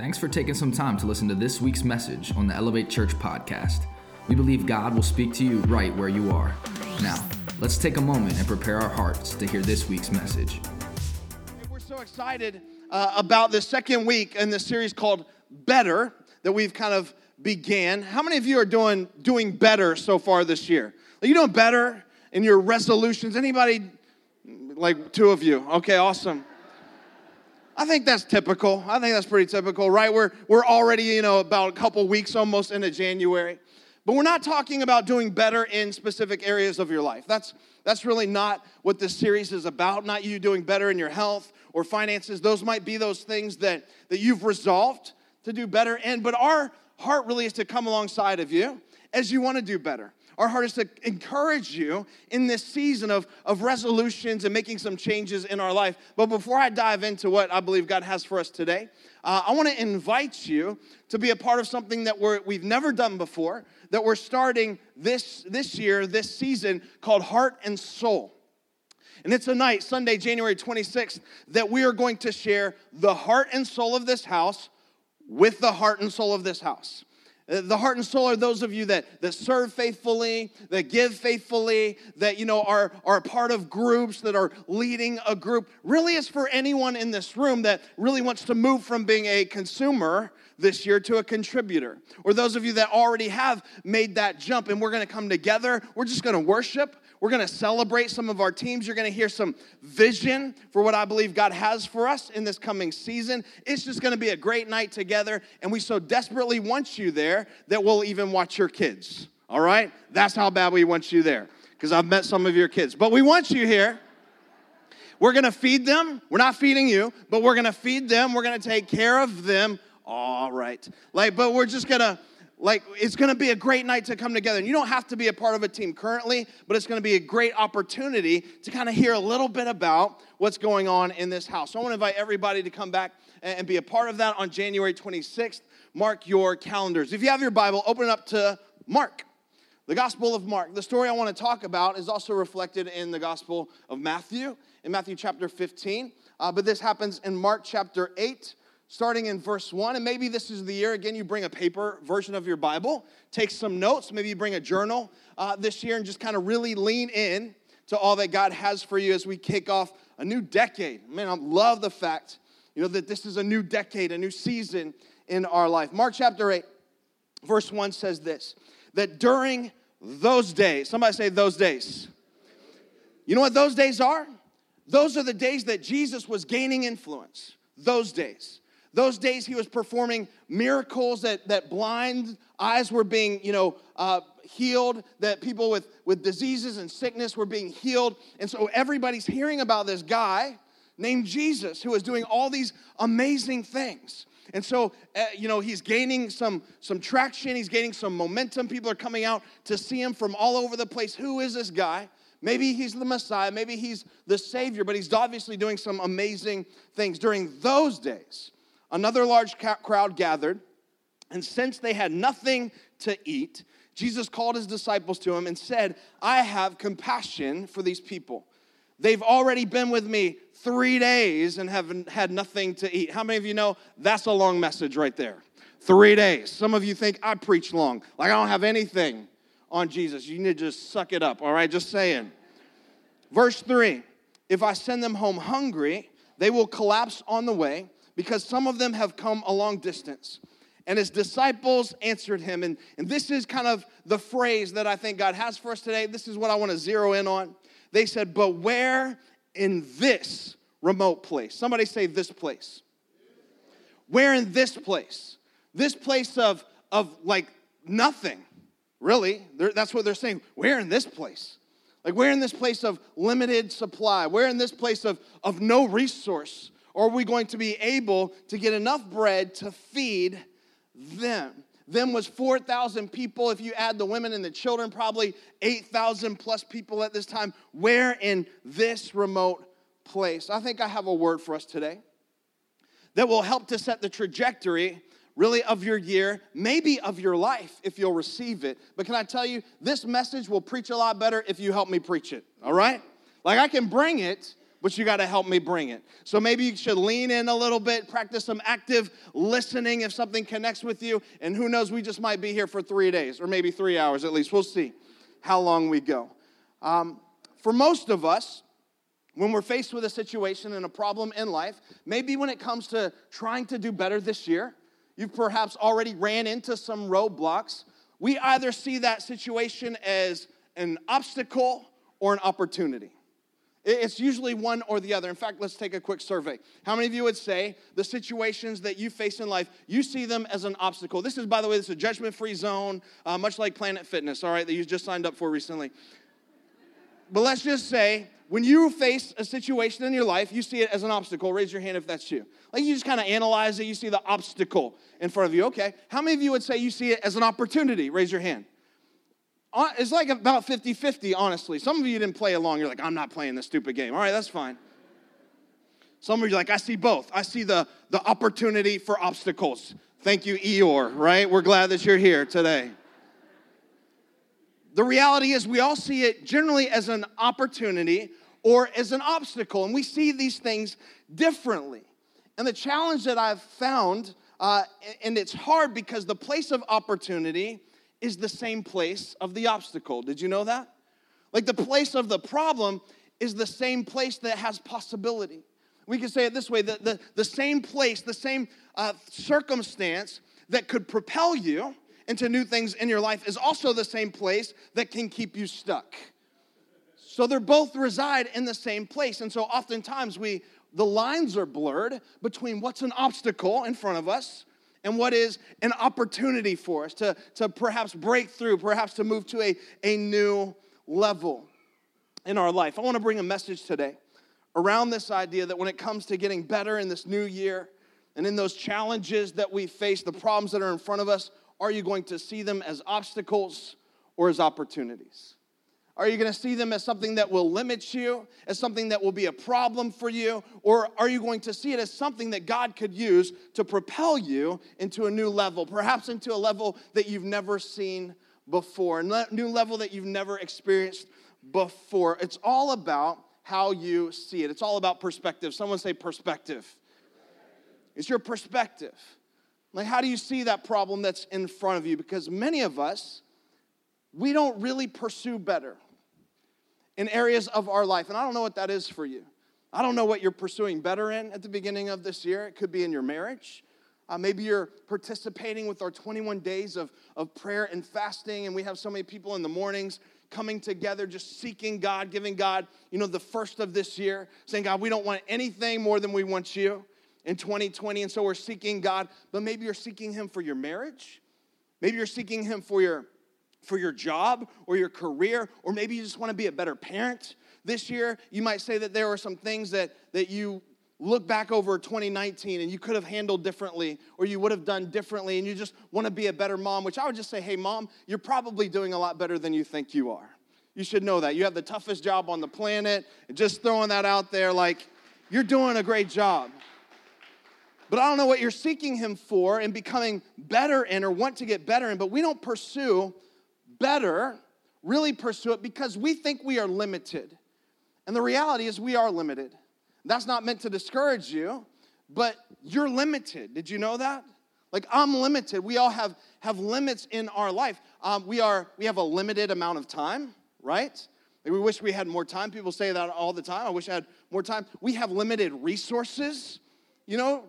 Thanks for taking some time to listen to this week's message on the Elevate Church podcast. We believe God will speak to you right where you are. Now, let's take a moment and prepare our hearts to hear this week's message. We're so excited uh, about the second week in this series called Better that we've kind of began. How many of you are doing doing better so far this year? Are you doing better in your resolutions? Anybody like two of you? Okay, awesome. I think that's typical. I think that's pretty typical, right? We're, we're already, you know, about a couple weeks almost into January. But we're not talking about doing better in specific areas of your life. That's, that's really not what this series is about. Not you doing better in your health or finances. Those might be those things that, that you've resolved to do better in. But our heart really is to come alongside of you as you want to do better. Our heart is to encourage you in this season of, of resolutions and making some changes in our life. But before I dive into what I believe God has for us today, uh, I want to invite you to be a part of something that we're, we've never done before, that we're starting this, this year, this season, called Heart and Soul. And it's a night, Sunday, January 26th, that we are going to share the heart and soul of this house with the heart and soul of this house. Uh, the heart and soul are those of you that, that serve faithfully, that give faithfully, that you know are, are part of groups, that are leading a group. Really is for anyone in this room that really wants to move from being a consumer this year to a contributor. Or those of you that already have made that jump and we're gonna come together, we're just gonna worship. We're going to celebrate some of our teams. You're going to hear some vision for what I believe God has for us in this coming season. It's just going to be a great night together. And we so desperately want you there that we'll even watch your kids. All right? That's how bad we want you there because I've met some of your kids. But we want you here. We're to feed them. We're not feeding you, but we're to feed them. We're to take care of them. All right. Like, but we're just to like it's going to be a great night to come together. And you don't have to be a part of a team currently but it's going to be a great opportunity to kind of hear a little bit about what's going on in this house. So i want to invite everybody to come back and be a part of that on january 26th mark your calendars. If you have your bible open it up to mark. The gospel of mark. The story i want to talk about is also reflected in the gospel of matthew in matthew chapter 15 uh, but this happens in mark chapter 8 starting in verse 1. And maybe this is the year, again, you bring a paper version of your Bible, take some notes. Maybe you bring a journal uh, this year and just kind of really lean in to all that God has for you as we kick off a new decade. Man, I love the fact, you know, that this is a new decade, a new season in our life. Mark chapter 8, verse 1 says this that during those days, somebody say those days. You know what those days are? Those are the days that Jesus was gaining influence. Those days. Those days he was performing miracles that, that blind eyes were being, you know, uh, healed, that people with, with diseases and sickness were being healed. And so everybody's hearing about this guy named Jesus who is doing all these amazing things. And so, uh, you know, he's gaining some, some traction, he's gaining some momentum. People are coming out to see him from all over the place. Who is this guy? Maybe he's the Messiah, maybe he's the Savior, but he's obviously doing some amazing things. During those days, another large crowd gathered, and since they had nothing to eat, Jesus called his disciples to him and said, I have compassion for these people. They've already been with me three days and haven't had nothing to eat. How many of you know that's a long message right there? Three days. Some of you think I preach long, like I don't have anything on Jesus. You need to just suck it up, all right? Just saying. Verse three If I send them home hungry, they will collapse on the way because some of them have come a long distance. And his disciples answered him. And, and this is kind of the phrase that I think God has for us today. This is what I want to zero in on. They said, But where in this remote place? Somebody say, This place. Where in this place? This place of, of like nothing, really. They're, that's what they're saying. Where in this place? Like, we're in this place of limited supply. We're in this place of, of no resource. Or are we going to be able to get enough bread to feed them? Them was 4,000 people. If you add the women and the children, probably 8,000 plus people at this time. Where in this remote place? I think I have a word for us today that will help to set the trajectory really of your year, maybe of your life if you'll receive it. But can I tell you, this message will preach a lot better if you help me preach it, all right? Like I can bring it, but you got to help me bring it. So maybe you should lean in a little bit, practice some active listening if something connects with you. And who knows, we just might be here for three days or maybe three hours at least. We'll see how long we go. Um, for most of us, when we're faced with a situation and a problem in life, maybe when it comes to trying to do better this year, you've perhaps already ran into some roadblocks. We either see that situation as an obstacle or an opportunity. It's usually one or the other. In fact, let's take a quick survey. How many of you would say the situations that you face in life, you see them as an obstacle? This is, by the way, this is a judgment free zone, uh, much like Planet Fitness, all right, that you just signed up for recently. But let's just say when you face a situation in your life, you see it as an obstacle. Raise your hand if that's you. Like you just kind of analyze it, you see the obstacle in front of you. Okay. How many of you would say you see it as an opportunity? Raise your hand. Uh, it's like about 50 50, honestly. Some of you didn't play along. You're like, I'm not playing this stupid game. All right, that's fine. Some of you are like, I see both. I see the, the opportunity for obstacles. Thank you, Eeyore, right? We're glad that you're here today. The reality is, we all see it generally as an opportunity or as an obstacle, and we see these things differently. And the challenge that I've found, uh, and it's hard because the place of opportunity is the same place of the obstacle. Did you know that? Like the place of the problem is the same place that has possibility. We can say it this way the, the, the same place, the same uh, circumstance that could propel you into new things in your life is also the same place that can keep you stuck. So they're both reside in the same place. And so oftentimes we the lines are blurred between what's an obstacle in front of us and what is an opportunity for us to, to perhaps break through, perhaps to move to a, a new level in our life. I want to bring a message today around this idea that when it comes to getting better in this new year and in those challenges that we face, the problems that are in front of us, are you going to see them as obstacles or as opportunities? Are you going to see them as something that will limit you, as something that will be a problem for you? Or are you going to see it as something that God could use to propel you into a new level, perhaps into a level that you've never seen before, a new level that you've never experienced before? It's all about how you see it, it's all about perspective. Someone say perspective. It's your perspective. Like, how do you see that problem that's in front of you? Because many of us, we don't really pursue better in areas of our life. And I don't know what that is for you. I don't know what you're pursuing better in at the beginning of this year. It could be in your marriage. Uh, maybe you're participating with our 21 days of, of prayer and fasting, and we have so many people in the mornings coming together, just seeking God, giving God, you know, the first of this year, saying, God, we don't want anything more than we want you in 2020. And so we're seeking God, but maybe you're seeking Him for your marriage. Maybe you're seeking Him for your for your job or your career, or maybe you just want to be a better parent this year. You might say that there are some things that, that you look back over 2019 and you could have handled differently or you would have done differently and you just want to be a better mom, which I would just say, hey, mom, you're probably doing a lot better than you think you are. You should know that. You have the toughest job on the planet. And just throwing that out there, like, you're doing a great job. But I don't know what you're seeking him for and becoming better in or want to get better in, but we don't pursue better really pursue it because we think we are limited. And the reality is, we are limited. That's not meant to discourage you, but you're limited. Did you know that? Like, I'm limited. We all have, have limits in our life. Um, we, are, we have a limited amount of time, right? we wish we had more time. People say that all the time. I wish I had more time. We have limited resources. You know,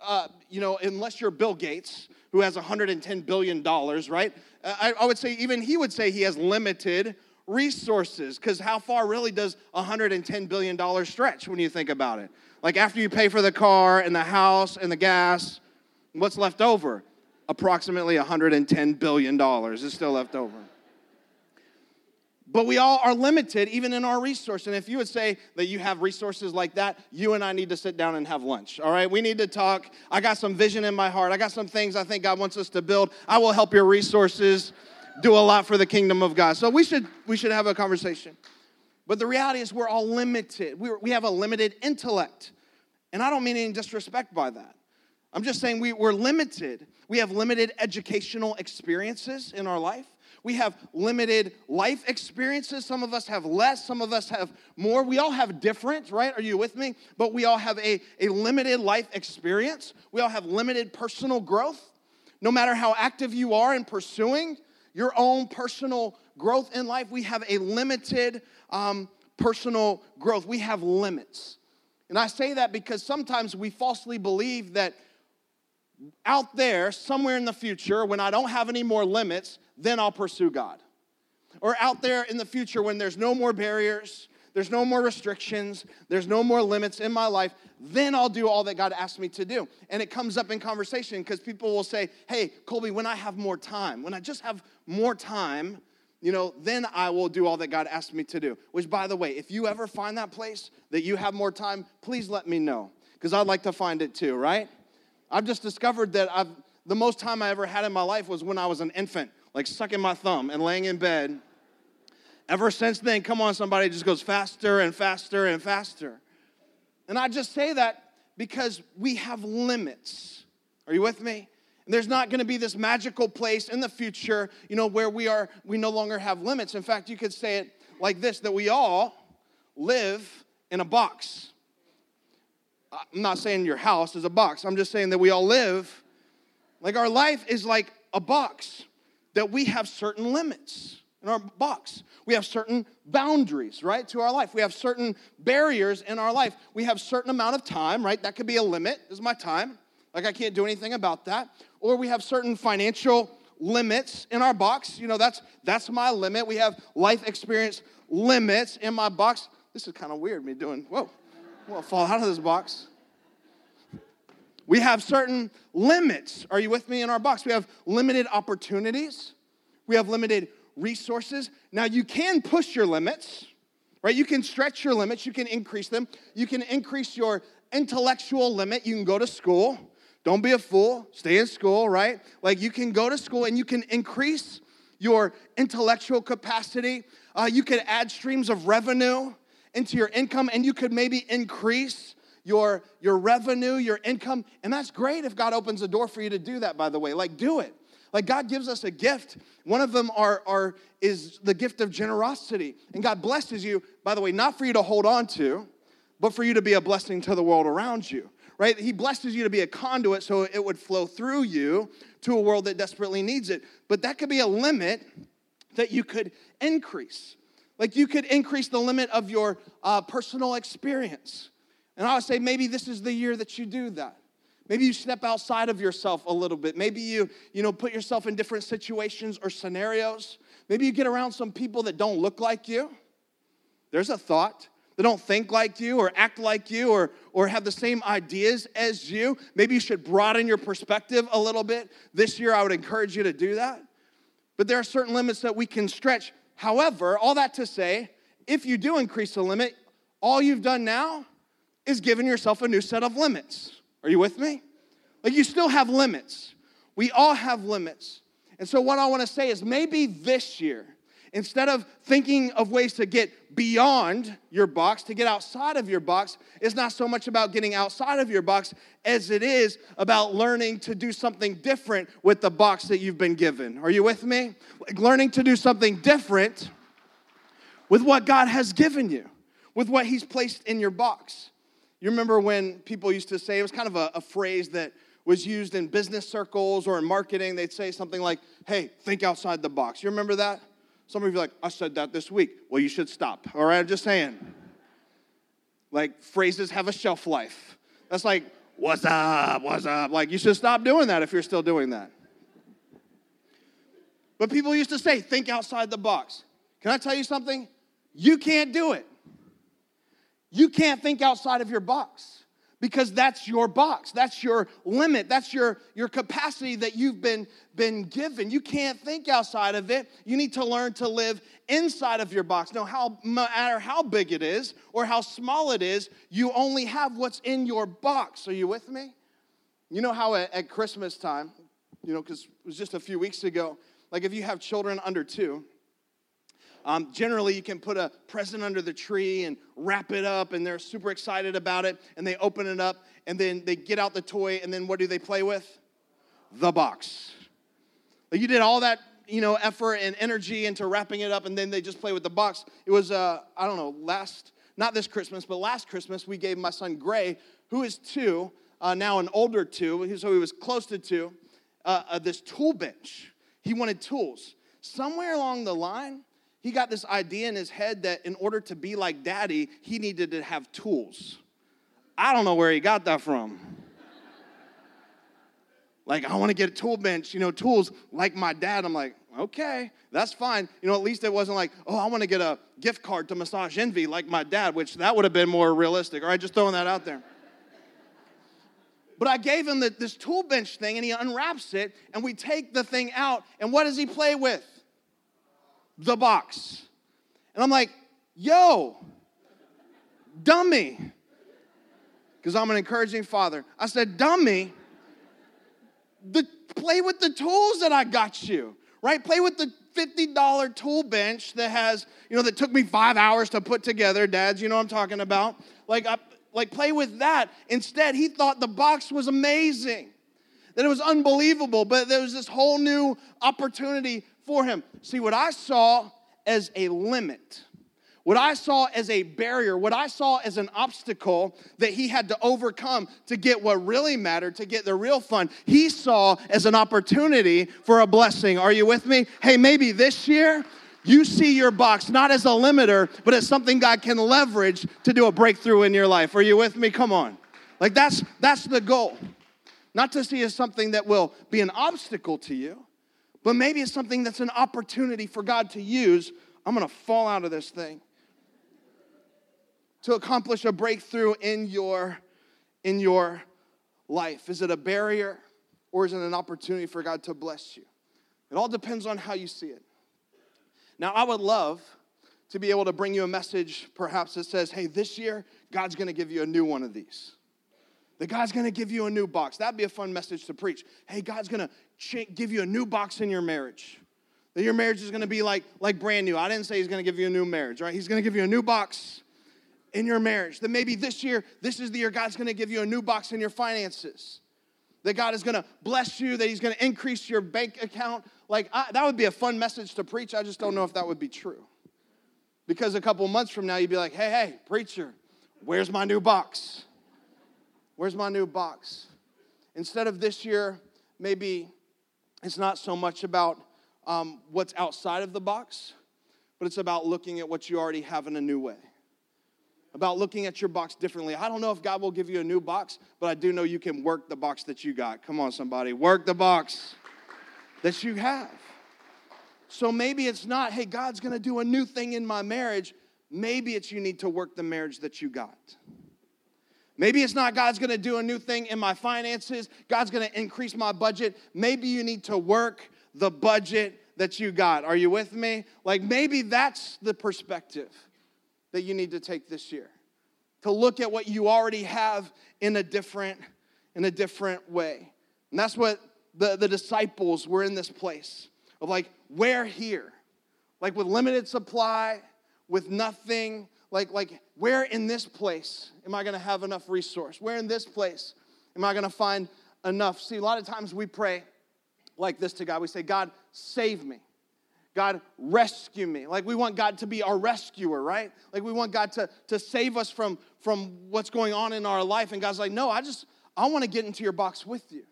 uh, you know, unless you're Bill Gates, who has 110 billion dollars, right? I, I would say even he would say he has limited resources because how far really does 110 billion dollars stretch when you think about it? Like after you pay for the car and the house and the gas, what's left over? Approximately 110 billion dollars is still left over. But we all are limited, even in our resource. And if you would say that you have resources like that, you and I need to sit down and have lunch, all right? We need to talk. I got some vision in my heart. I got some things I think God wants us to build. I will help your resources do a lot for the kingdom of God. So we should, we should have a conversation. But the reality is, we're all limited. we we have a limited intellect. And I don't mean any disrespect by that. I'm just saying we, we're limited. We have limited educational experiences in our life. We have limited life experiences. Some of us have less, some of us have more. We all have different, right? Are you with me? But we all have a, a limited life experience. We all have limited personal growth. No matter how active you are in pursuing your own personal growth in life, we have a limited um, personal growth. We have limits. And I say that because sometimes we falsely believe that out there, somewhere in the future, when I don't have any more limits, then I'll pursue God. Or out there in the future, when there's no more barriers, there's no more restrictions, there's no more limits in my life, then I'll do all that God asked me to do. And it comes up in conversation because people will say, Hey, Colby, when I have more time, when I just have more time, you know, then I will do all that God asked me to do. Which, by the way, if you ever find that place that you have more time, please let me know because I'd like to find it too, right? I've just discovered that I've, the most time I ever had in my life was when I was an infant, like sucking my thumb and laying in bed. Ever since then, come on, somebody, just goes faster and faster and faster. And I just say that because we have limits. Are you with me? And there's not going to be this magical place in the future, you know, where we are we no longer have limits. In fact, you could say it like this that we all live in a box. I'm not saying your house is a box. I'm just saying that we all live like our life is like a box that we have certain limits in our box. We have certain boundaries, right, to our life. We have certain barriers in our life. We have certain amount of time, right? That could be a limit. This is my time. Like I can't do anything about that or we have certain financial limits in our box. You know, that's that's my limit. We have life experience limits in my box. This is kind of weird, me doing, whoa, gonna fall out of this box. We have certain limits. Are you with me in our box? We have limited opportunities. We have limited resources. Now you can push your limits, right? You can stretch your limits, you can increase them. You can increase your intellectual limit. You can go to school. Don't be a fool. Stay in school, right? Like you can go to school and you can increase your intellectual capacity. Uh, you could add streams of revenue into your income and you could maybe increase your, your revenue, your income. And that's great if God opens a door for you to do that, by the way. Like, do it. Like God gives us a gift. One of them are, are is the gift of generosity. And God blesses you, by the way, not for you to hold on to, but for you to be a blessing to the world around you right? He blesses you to be a conduit so it would flow through you to a world that desperately needs it. But that could be a limit that you could increase. Like you could increase the limit of your uh, personal experience. And I would say maybe this is the year that you do that. Maybe you step outside of yourself a little bit. Maybe you, you know, put yourself in different situations or scenarios. Maybe you get around some people that don't look like you. There's a thought that don't think like you or act like you or, or have the same ideas as you. Maybe you should broaden your perspective a little bit. This year, I would encourage you to do that. But there are certain limits that we can stretch. However, all that to say, if you do increase the limit, all you've done now is giving yourself a new set of limits. Are you with me? Like you still have limits. We all have limits. And so, what I want to say is maybe this year, Instead of thinking of ways to get beyond your box, to get outside of your box, it's not so much about getting outside of your box as it is about learning to do something different with the box that you've been given. Are you with me? Like learning to do something different with what God has given you, with what He's placed in your box. You remember when people used to say, it was kind of a, a phrase that was used in business circles or in marketing. They'd say something like, hey, think outside the box. You remember that? Some of you like, I said that this week. Well, you should stop. All right, I'm just saying. Like, phrases have a shelf life. That's like, what's up, what's up? Like, you should stop doing that if you're still doing that. But people used to say, think outside the box. Can I tell you something? You can't do it. You can't think outside of your box because that's your box. That's your limit. That's your, your capacity that you've been, been given. You can't think outside of it. You need to learn to live inside of your box. No how matter how big it is or how small it is you only have what's in your box. Are you with me? You know how at, at christmas time you know because it was just a few weeks ago like if you have children under two um, generally, you can put a present under the tree and wrap it up, and they're super excited about it. And they open it up, and then they get out the toy, and then what do they play with? The box. Like you did all that you know, effort and energy into wrapping it up, and then they just play with the box. It was, uh, I don't know, last, not this Christmas, but last Christmas, we gave my son Gray, who is two, uh, now an older two, so he was close to two, uh, uh, this tool bench. He wanted tools. Somewhere along the line, he got this idea in his head that in order to be like daddy, he needed to have tools. I don't know where he got that from. like, I want to get a tool bench, you know, tools like my dad. I'm like, okay, that's fine. You know, at least it wasn't like, oh, I want to get a gift card to Massage Envy like my dad, which that would have been more realistic. All right, just throwing that out there. But I gave him the, this tool bench thing, and he unwraps it, and we take the thing out, and what does he play with? The box. And I'm like, yo, dummy. Because I'm an encouraging father. I said, dummy, the, play with the tools that I got you, right? Play with the $50 tool bench that has, you know, that took me five hours to put together. Dads, you know what I'm talking about? Like, I, like play with that. Instead, he thought the box was amazing, that it was unbelievable, but there was this whole new opportunity for him. See, what I saw as a limit, what I saw as a barrier, what I saw as an obstacle that he had to overcome to get what really mattered, to get the real fun, he saw as an opportunity for a blessing. Are you with me? Hey, maybe this year you see your box not as a limiter, but as something God can leverage to do a breakthrough in your life. Are you with me? Come on. Like that's that's the goal. Not to see as something that will be an obstacle to you, but maybe it's something that's an opportunity for God to use. I'm going to fall out of this thing to accomplish a breakthrough in your in your life. Is it a barrier or is it an opportunity for God to bless you? It all depends on how you see it. Now, I would love to be able to bring you a message perhaps that says, hey, this year, God's gonna give you a new one of these. That God's gonna give you a new box. That'd be a fun message to preach. Hey, God's gonna give you a new box in your marriage. That your marriage is gonna be like, like brand new. I didn't say He's gonna give you a new marriage, right? He's gonna give you a new box in your marriage. That maybe this year, this is the year God's gonna give you a new box in your finances that God is going to bless you, that He's going to increase your bank account. Like, I, that would be a fun message to preach. I just don't know if that would be true. Because a couple months from now, you'd be like, hey, hey, preacher, where's my new box? Where's my new box? Instead of this year, maybe it's not so much about um, what's outside of the box, but it's about looking at what you already have in a new way about looking at your box differently. I don't know if God will give you a new box, but I do know you can work the box that you got. Come on, somebody, work the box that you have. So maybe it's not, hey, God's gonna do a new thing in my marriage. Maybe it's you need to work the marriage that you got. Maybe it's not God's gonna do a new thing in my finances, God's gonna increase my budget. Maybe you need to work the budget that you got. Are you with me? Like maybe that's the perspective that you need to take this year. To look at what you already have in a different, in a different way. And that's what the, the disciples were in this place of like, where here? Like with limited supply, with nothing, like, like where in this place am I gonna have enough resource? Where in this place am I gonna find enough? See, a lot of times we pray like this to God. We say, God, save me. God, rescue me. Like we want God to be our rescuer, right? Like we want God to, to save us from, from what's going on in our life. And God's like, no, I just, I want to get into your box with you.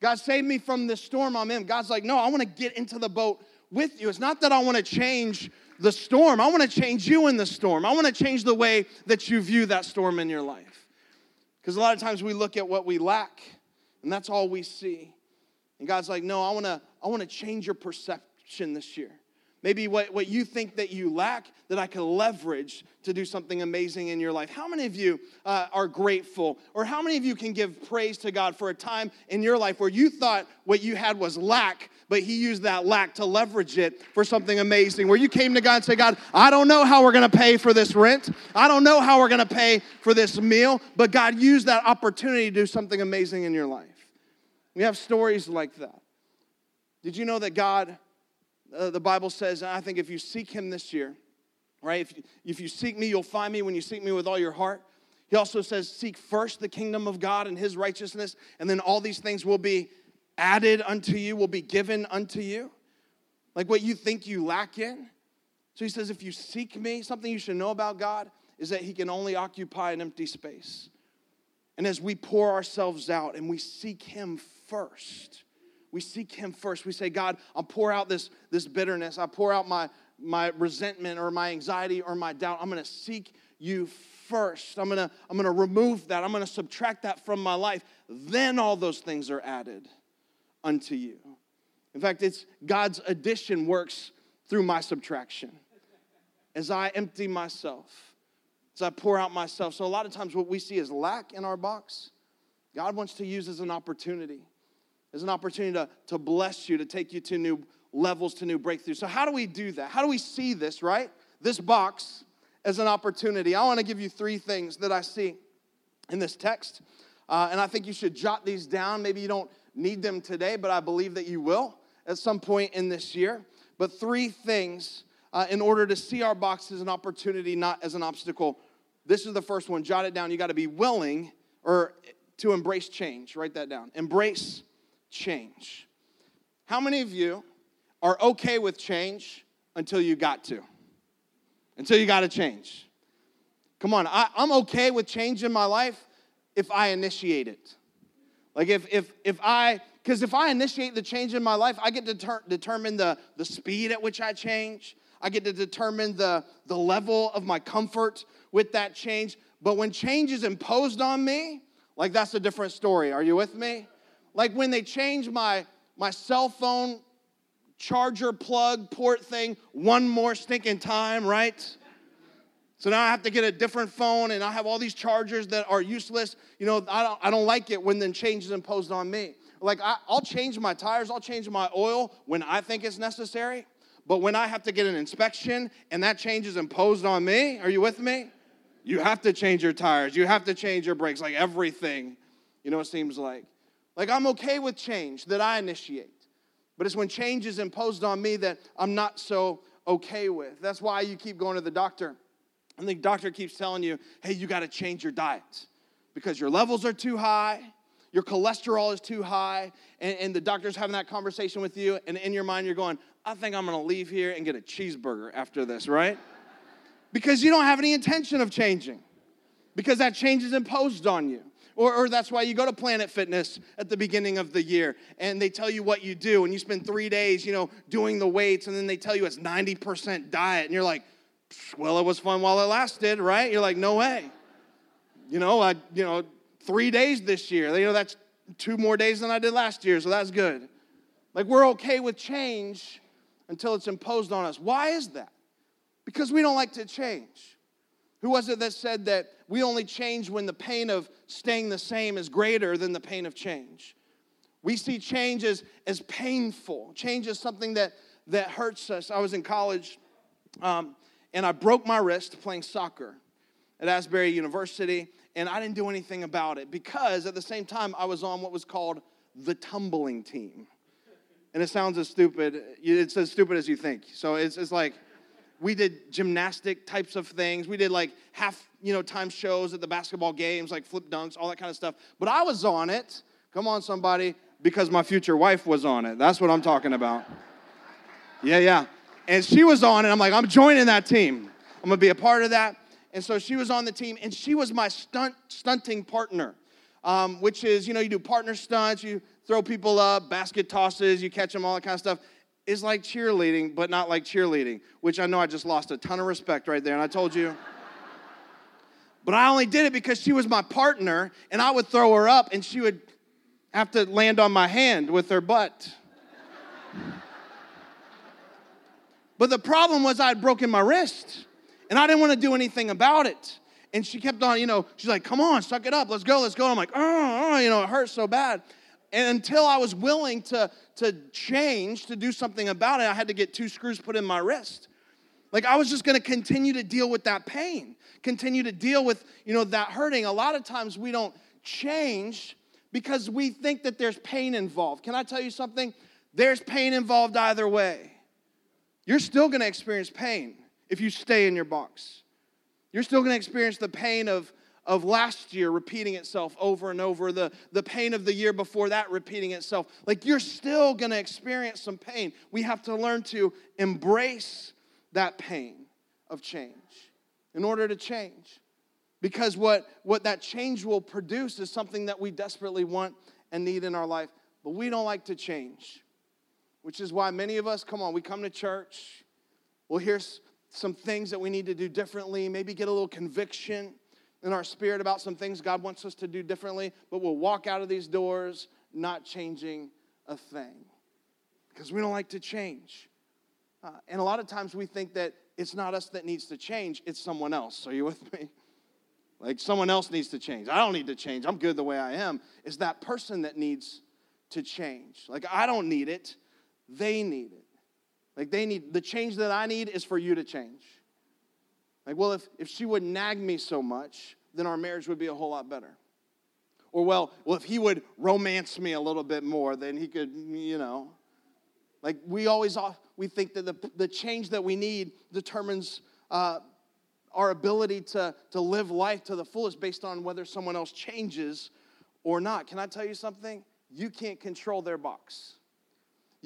God, save me from this storm I'm in. God's like, no, I want to get into the boat with you. It's not that I want to change the storm, I want to change you in the storm. I want to change the way that you view that storm in your life. Because a lot of times we look at what we lack, and that's all we see. And God's like, no, I want to I want to change your perception this year. Maybe what, what you think that you lack that I can leverage to do something amazing in your life. How many of you uh, are grateful? Or how many of you can give praise to God for a time in your life where you thought what you had was lack, but He used that lack to leverage it for something amazing? Where you came to God and said, God, I don't know how we're gonna pay for this rent. I don't know how we're gonna pay for this meal, but God used that opportunity to do something amazing in your life. We have stories like that. Did you know that God uh, the Bible says, I think if you seek him this year, right, if, if you seek me, you'll find me when you seek me with all your heart. He also says, Seek first the kingdom of God and his righteousness, and then all these things will be added unto you, will be given unto you. like what you think you lack in. So he says, if you seek me, something you should know about God is that he can only occupy an empty space. And as we pour ourselves out and we seek him first, we seek him first. We say, God, I'll pour out this, this bitterness. I pour out my, my resentment or my anxiety or my doubt. I'm going to seek you first. I'm going to I'm going to remove that. I'm going to subtract that from my life. Then all those things are added unto you. In fact, it's God's addition works through my subtraction. As I empty myself, as I pour out myself. So a lot of times what we see as lack in our box, God wants to use as an opportunity. As an opportunity to, to bless you, to take you to new levels, to new breakthroughs. So how do we do that? How do we see this, right? This box as an opportunity. I want to give you three things that I see in this text. Uh, and I think you should jot these down. Maybe you don't need them today, but I believe that you will at some point in this year. But three things uh, in order to see our box as an opportunity, not as an obstacle. This is the first one. Jot it down. You got to be willing or to embrace change. Write that down. Embrace change. How many of you are okay with change until you got to? Until you got to change. Come on, I, I'm okay with change in my life if I initiate it. Like if if if I because if I initiate the change in my life, I get to ter- determine the, the speed at which I change. I get to determine the, the level of my comfort with that change. But when change is imposed on me, like that's a different story. Are you with me? Like when they change my, my cell phone charger plug port thing one more stinking time, right? So now I have to get a different phone and I have all these chargers that are useless. You know, I don't, I don't like it when then change is imposed on me. Like, I, I'll change my tires, I'll change my oil when I think it's necessary. But when I have to get an inspection and that change is imposed on me, are you with me? You have to change your tires, you have to change your brakes, like everything, you know, it seems like. Like, I'm okay with change that I initiate. But it's when change is imposed on me that I'm not so okay with. That's why you keep going to the doctor. And the doctor keeps telling you, hey, you got to change your diet because your levels are too high, your cholesterol is too high, and, and the doctor's having that conversation with you, and in your mind, you're going, I think I'm gonna leave here and get a cheeseburger after this, right? because you don't have any intention of changing, because that change is imposed on you. Or, or, that's why you go to Planet Fitness at the beginning of the year and they tell you what you do, and you spend three days, you know, doing the weights, and then they tell you it's 90% diet, and you're like, well, it was fun while it lasted, right? You're like, no way. You know, I, you know, three days this year. You know, that's two more days than I did last year, so that's good. Like, we're okay with change until it's imposed on us. Why is that? Because we don't like to change. Who was it that said that we only change when the pain of staying the same is greater than the pain of change? We see change as, as painful. Change is something that, that hurts us. I was in college um, and I broke my wrist playing soccer at Asbury University, and I didn't do anything about it because at the same time I was on what was called the tumbling team. And it sounds as stupid, it's as stupid as you think. So it's, it's like we did gymnastic types of things. We did like half, you know, time shows at the basketball games, like flip dunks, all that kind of stuff. But I was on it. Come on, somebody, because my future wife was on it. That's what I'm talking about. Yeah, yeah. And she was on it. I'm like, I'm joining that team. I'm gonna be a part of that. And so she was on the team, and she was my stunt stunting partner, um, which is, you know, you do partner stunts, you throw people up, basket tosses, you catch them, all that kind of stuff. Is like cheerleading, but not like cheerleading, which I know I just lost a ton of respect right there. And I told you. but I only did it because she was my partner, and I would throw her up, and she would have to land on my hand with her butt. But the problem was I had broken my wrist and I didn't want to do anything about it. And she kept on, you know, she's like, come on, suck it up, let's go, let's go. I'm like, oh, oh, you know, it hurts so bad. And until I was willing to, to change, to do something about it, I had to get two screws put in my wrist. Like I was just gonna continue to deal with that pain, continue to deal with, you know, that hurting. A lot of times we don't change because we think that there's pain involved. Can I tell you something? There's pain involved either way. You're still gonna experience pain if you stay in your box. You're still gonna experience the pain of, of last year repeating itself over and over, the, the pain of the year before that repeating itself. Like you're still gonna experience some pain. We have to learn to embrace that pain of change in order to change. Because what, what that change will produce is something that we desperately want and need in our life. But we don't like to change, which is why many of us, come on, we come to church, we'll hear some things that we need to do differently, maybe get a little conviction in our spirit about some things God wants us to do differently, but we'll walk out of these doors not changing a thing because we don't like to change. Uh, and a lot of times we think that it's not us that needs to change, it's someone else. Are you with me? Like someone else needs to change. I don't need to change. I'm good the way I am. It's that person that needs to change. Like I don't need it, they need it. Like they need the change that I need is for you to change. Like, well, if, if she would nag me so much, then our marriage would be a whole lot better. Or, well, well, if he would romance me a little bit more, then he could, you know. Like we always we think that the, the change that we need determines uh, our ability to, to live life to the fullest based on whether someone else changes or not. Can I tell you something? You can't control their box.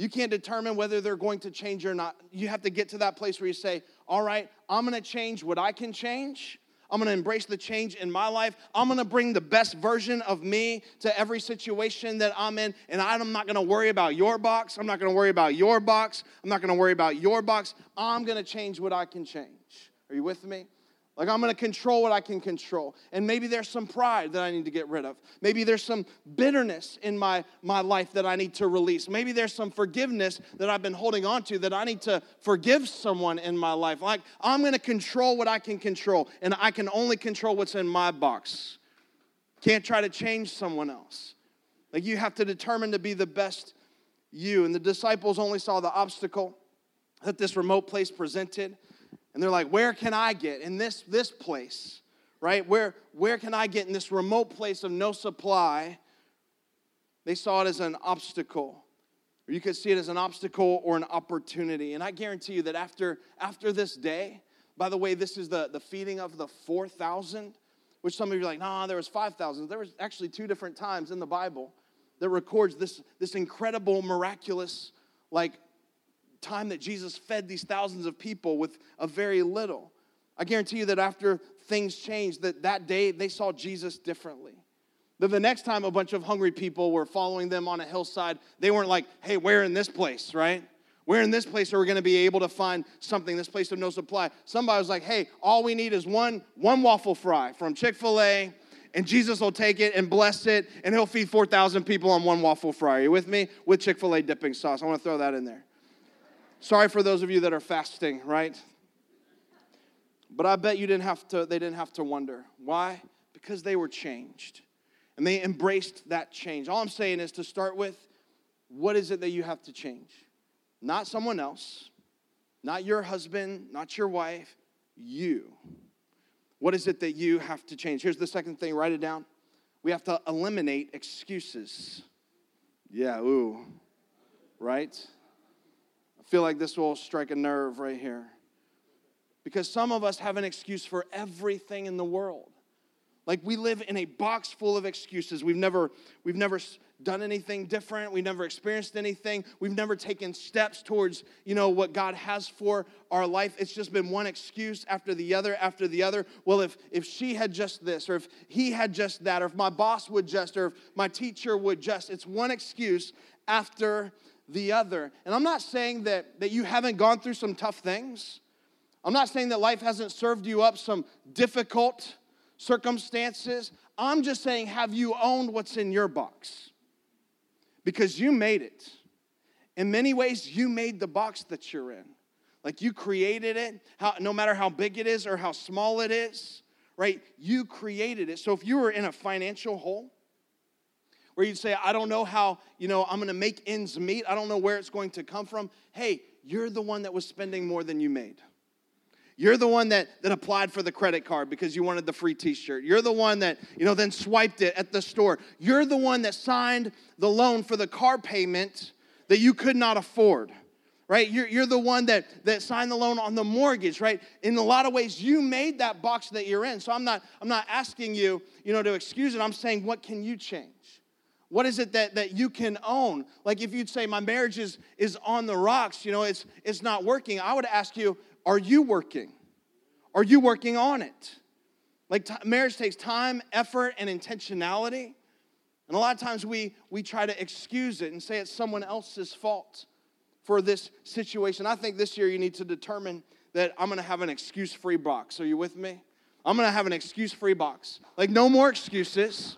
You can't determine whether they're going to change or not. You have to get to that place where you say, All right, I'm gonna change what I can change. I'm gonna embrace the change in my life. I'm gonna bring the best version of me to every situation that I'm in. And I'm not gonna worry about your box. I'm not gonna worry about your box. I'm not gonna worry about your box. I'm gonna change what I can change. Are you with me? Like, I'm gonna control what I can control. And maybe there's some pride that I need to get rid of. Maybe there's some bitterness in my, my life that I need to release. Maybe there's some forgiveness that I've been holding on to that I need to forgive someone in my life. Like, I'm gonna control what I can control, and I can only control what's in my box. Can't try to change someone else. Like, you have to determine to be the best you. And the disciples only saw the obstacle that this remote place presented and they're like, where can I get in this, this place? Right? Where, where can I get in this remote place of no supply? They saw it as an obstacle. Or you could see it as an obstacle or an opportunity. And I guarantee you that after, after this day, by the way, this is the, the feeding of the 4,000, which some of you are like, nah, there was 5,000. There was actually two different times in the Bible that records this, this incredible, miraculous, like time that Jesus fed these thousands of people with a very little. I guarantee you that after things changed, that that day they saw Jesus differently. That the next time a bunch of hungry people were following them on a hillside, they weren't like, hey, where in this place, right? Where in this place are we going to be able to find something, this place of no supply? Somebody was like, hey, all we need is one, one waffle fry from Chick fil A, and Jesus will take it and bless it, and he'll feed 4,000 people on one waffle fry. Are you with me? With Chick fil A dipping sauce. I want to throw that in there. Sorry for those of you that are fasting, right? But I bet you didn't have to, they didn't have to wonder. Why? Because they were changed. And they embraced that change. All I'm saying is to start with, what is it that you have to change? Not someone else, not your husband, not your wife, you. What is it that you have to change? Here's the second thing, write it down. We have to eliminate excuses. Yeah, ooh, right? Feel like this will strike a nerve right here. Because some of us have an excuse for everything in the world. Like we live in a box full of excuses. We've never, we've never done anything different. We've never experienced anything. We've never taken steps towards, you know, what God has for our life. It's just been one excuse after the other after the other. Well, if if she had just this, or if he had just that, or if my boss would just, or if my teacher would just, it's one excuse after the other. And I'm not saying that, that you haven't gone through some tough things. I'm not saying that life hasn't served you up some difficult circumstances. I'm just saying, have you owned what's in your box? Because you made it. In many ways, you made the box that you're in. Like you created it, how, no matter how big it is or how small it is, right? You created it. So if you were in a financial hole, where you'd say, I don't know how, you know, I'm gonna make ends meet. I don't know where it's going to come from. Hey, you're the one that was spending more than you made. You're the one that, that applied for the credit card because you wanted the free t-shirt. You're the one that, you know, then swiped it at the store. You're the one that signed the loan for the car payment that you could not afford right? You're, you're the one that, that signed the loan on the mortgage, right? In a lot of ways, you made that box that you're in. So I'm not, I'm not asking you, you know, to excuse it. I'm saying, what can you change? What is it that, that you can own? Like if you'd say, my marriage is, is on the rocks, you know, it's, it's not working, I would ask you, are you working? Are you working on it? Like t- marriage takes time, effort, and intentionality. And a lot of times we, we try to excuse it and say it's someone else's fault for this situation. I think this year you need to determine that I'm gonna have an excuse free box. Are you with me? I'm gonna have an excuse free box. Like, no more excuses.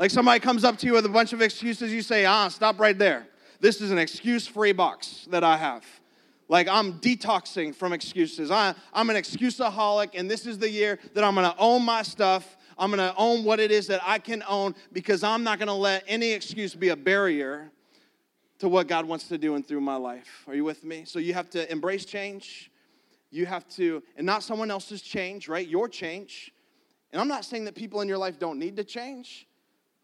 Like, somebody comes up to you with a bunch of excuses, you say, ah, stop right there. This is an excuse free box that I have. Like, I'm detoxing from excuses. I, I'm an excuseaholic, and this is the year that I'm gonna own my stuff I'm to own what it is that I can own because I'm not to let any excuse be a barrier to what God wants to do and through my life. Are you with me? So you have to embrace change. You have to, and not someone else's change, right? Your change. And I'm not saying that people in your life don't need to change.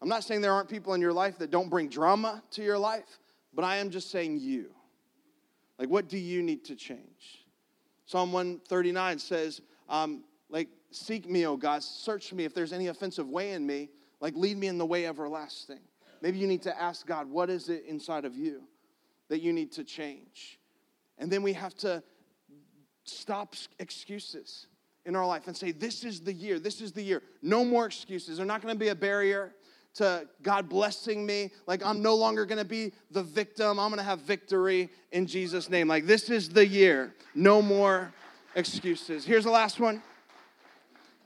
I'm not saying there aren't people in your life that don't bring drama to your life, but I am just saying you. Like, what do you need to change? Psalm 139 says, um, like, Seek me, O God. Search me if there's any offensive way in me. Like, lead me in the way everlasting. Maybe you need to ask God, what is it inside of you that you need to change? And then we have to stop excuses in our life and say, This is the year. This is the year. No more excuses. They're not going to be a barrier to God blessing me. Like, I'm no longer to be the victim. I'm to have victory in Jesus' name. Like, this is the year. No more excuses. Here's the last one.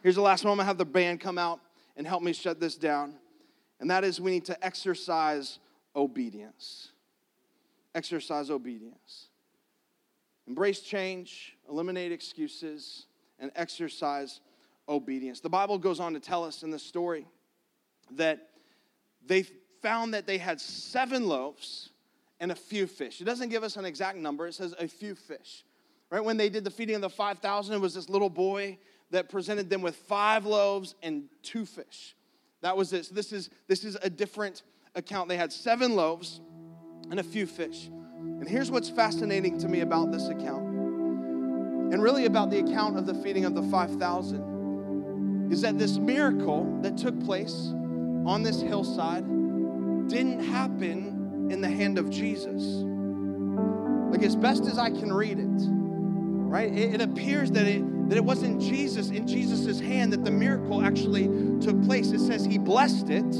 Here's the last one. I'm to have the band come out and help me shut this down. And that is we need to exercise obedience. Exercise obedience. Embrace change, eliminate excuses, and exercise obedience. The Bible goes on to tell us in the story that they found that they had seven loaves and a few fish. It doesn't give us an exact number, it says a few fish. Right when they did the feeding of the 5,000, it was this little boy that presented them with five loaves and two fish. That was it. So this is this is a different account. They had seven loaves and a few fish. And here's what's fascinating to me about this account, and really about the account of the feeding of the 5,000, is that this miracle that took place on this hillside didn't happen in the hand of Jesus. Like, as best as I can read it, right? It, it appears that it that it wasn't Jesus in Jesus' hand that the miracle actually took place. It says he blessed it,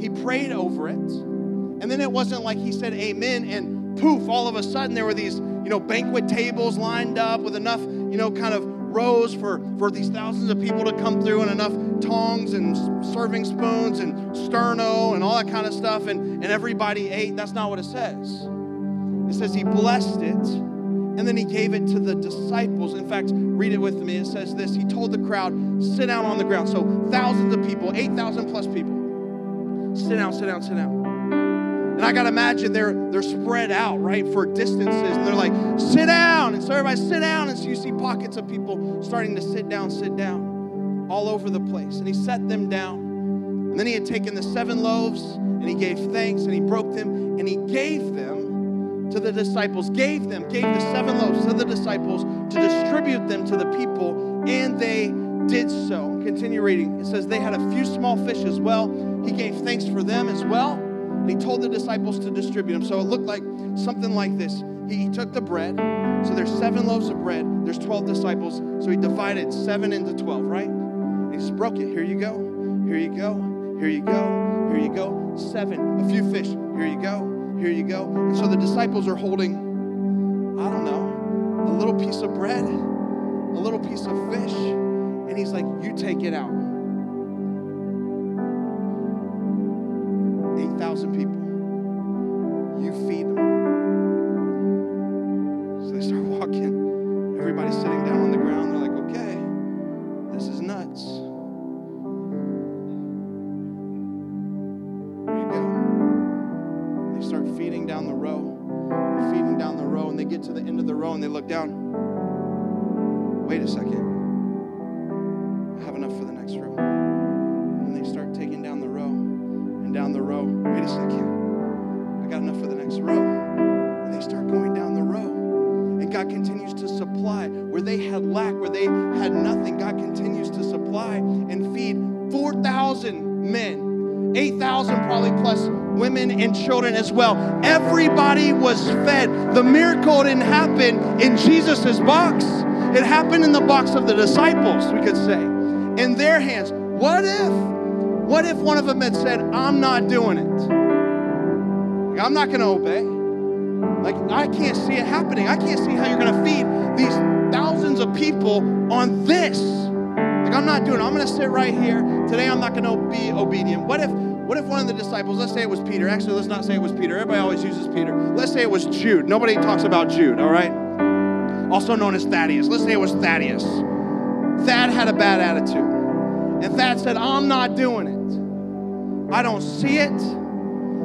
he prayed over it, and then it wasn't like he said amen and poof, all of a sudden there were these, you know, banquet tables lined up with enough, you know, kind of rows for, for these thousands of people to come through and enough tongs and serving spoons and sterno and all that kind of stuff and, and everybody ate. That's not what it says. It says he blessed it and then he gave it to the disciples. In fact, read it with me. It says this He told the crowd, sit down on the ground. So thousands of people, 8,000 plus people. Sit down, sit down, sit down. And I gotta imagine they're they're spread out, right, for distances. And they're like, sit down. And so everybody sit down. And so you see pockets of people starting to sit down, sit down all over the place. And he set them down. And then he had taken the seven loaves and he gave thanks and he broke them and he gave them to the disciples, gave them, gave the seven loaves to the disciples to distribute them to the people, and they did so. Continue reading. It says they had a few small fish as well. He gave thanks for them as well, and he told the disciples to distribute them. So it looked like something like this. He, took the bread. So there's seven loaves of bread. There's 12 disciples. So he divided seven into 12, right? And he just broke it. Here you go. Here you go. Here you go. Here you go. Seven. A few fish. Here you go. Here you go. And so the disciples are holding, I don't know, a little piece of bread, a little piece of fish. And he's like, You take it out. 8,000 people. Women and children as well. Everybody was fed. The miracle didn't happen in Jesus's box. It happened in the box of the disciples, we could say, in their hands. What if, what if one of them had said, I'm not doing it? I'm not going to obey. Like, I can't see it happening. I can't see how you're going to feed these thousands of people on this. Like, I'm not doing it. I'm going to sit right here. Today, I'm not going to be obedient. What if, what if one of the disciples, let's say it was Peter. Actually, let's not say it was Peter. Everybody always uses Peter. Let's say it was Jude. Nobody talks about Jude, all right? Also known as Thaddeus. Let's say it was Thaddeus. Thad had a bad attitude. And Thad said, I'm not doing it. I don't see it.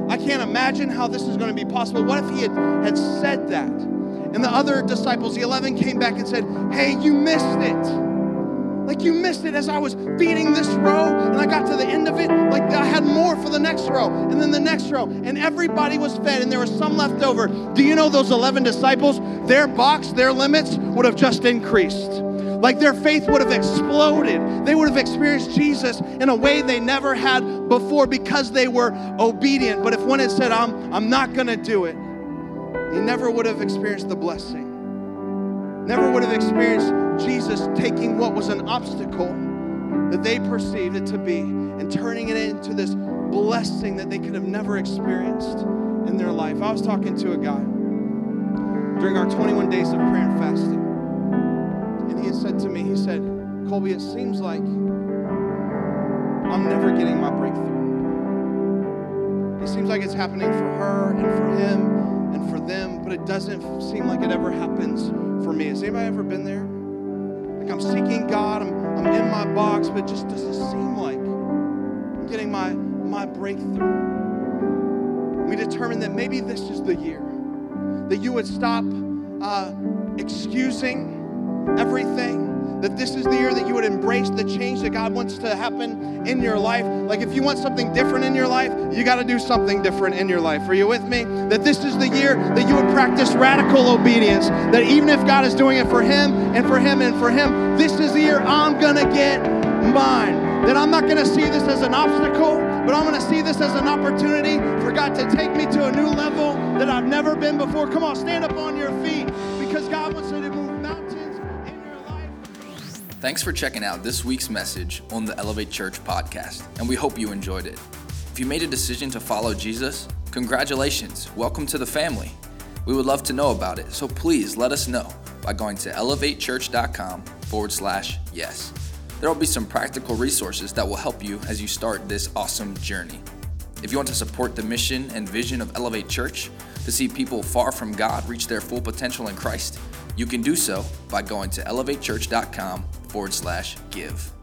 I can't imagine how this is going to be possible. What if he had, had said that? And the other disciples, the 11, came back and said, Hey, you missed it. Like you missed it as I was feeding this row and I got to the end of it. Like I had more for the next row and then the next row. And everybody was fed and there was some left over. Do you know those 11 disciples? Their box, their limits would have just increased. Like their faith would have exploded. They would have experienced Jesus in a way they never had before because they were obedient. But if one had said, I'm, I'm not going to do it, he never would have experienced the blessing. Never would have experienced Jesus taking what was an obstacle that they perceived it to be and turning it into this blessing that they could have never experienced in their life. I was talking to a guy during our 21 days of prayer and fasting, and he had said to me, he said, Colby, it seems like I'm never getting my breakthrough. It seems like it's happening for her and for him and for them, but it doesn't seem like it ever happens for me. Has anybody ever been there? Like I'm seeking God, I'm, I'm in my box, but it just doesn't seem like I'm getting my, my breakthrough. We determined that maybe this is the year that you would stop uh, excusing everything that this is the year that you would embrace the change that God wants to happen in your life. Like if you want something different in your life, you got to do something different in your life. Are you with me? That this is the year that you would practice radical obedience. That even if God is doing it for him and for him and for him, this is the year I'm going to get mine. That I'm not going to see this as an obstacle, but I'm going to see this as an opportunity for God to take me to a new level that I've never been before. Come on, stand up on your feet because God wants to Thanks for checking out this week's message on the Elevate Church podcast, and we hope you enjoyed it. If you made a decision to follow Jesus, congratulations. Welcome to the family. We would love to know about it, so please let us know by going to elevatechurch.com forward slash yes. There will be some practical resources that will help you as you start this awesome journey. If you want to support the mission and vision of Elevate Church to see people far from God reach their full potential in Christ, you can do so by going to elevatechurch.com forward slash give.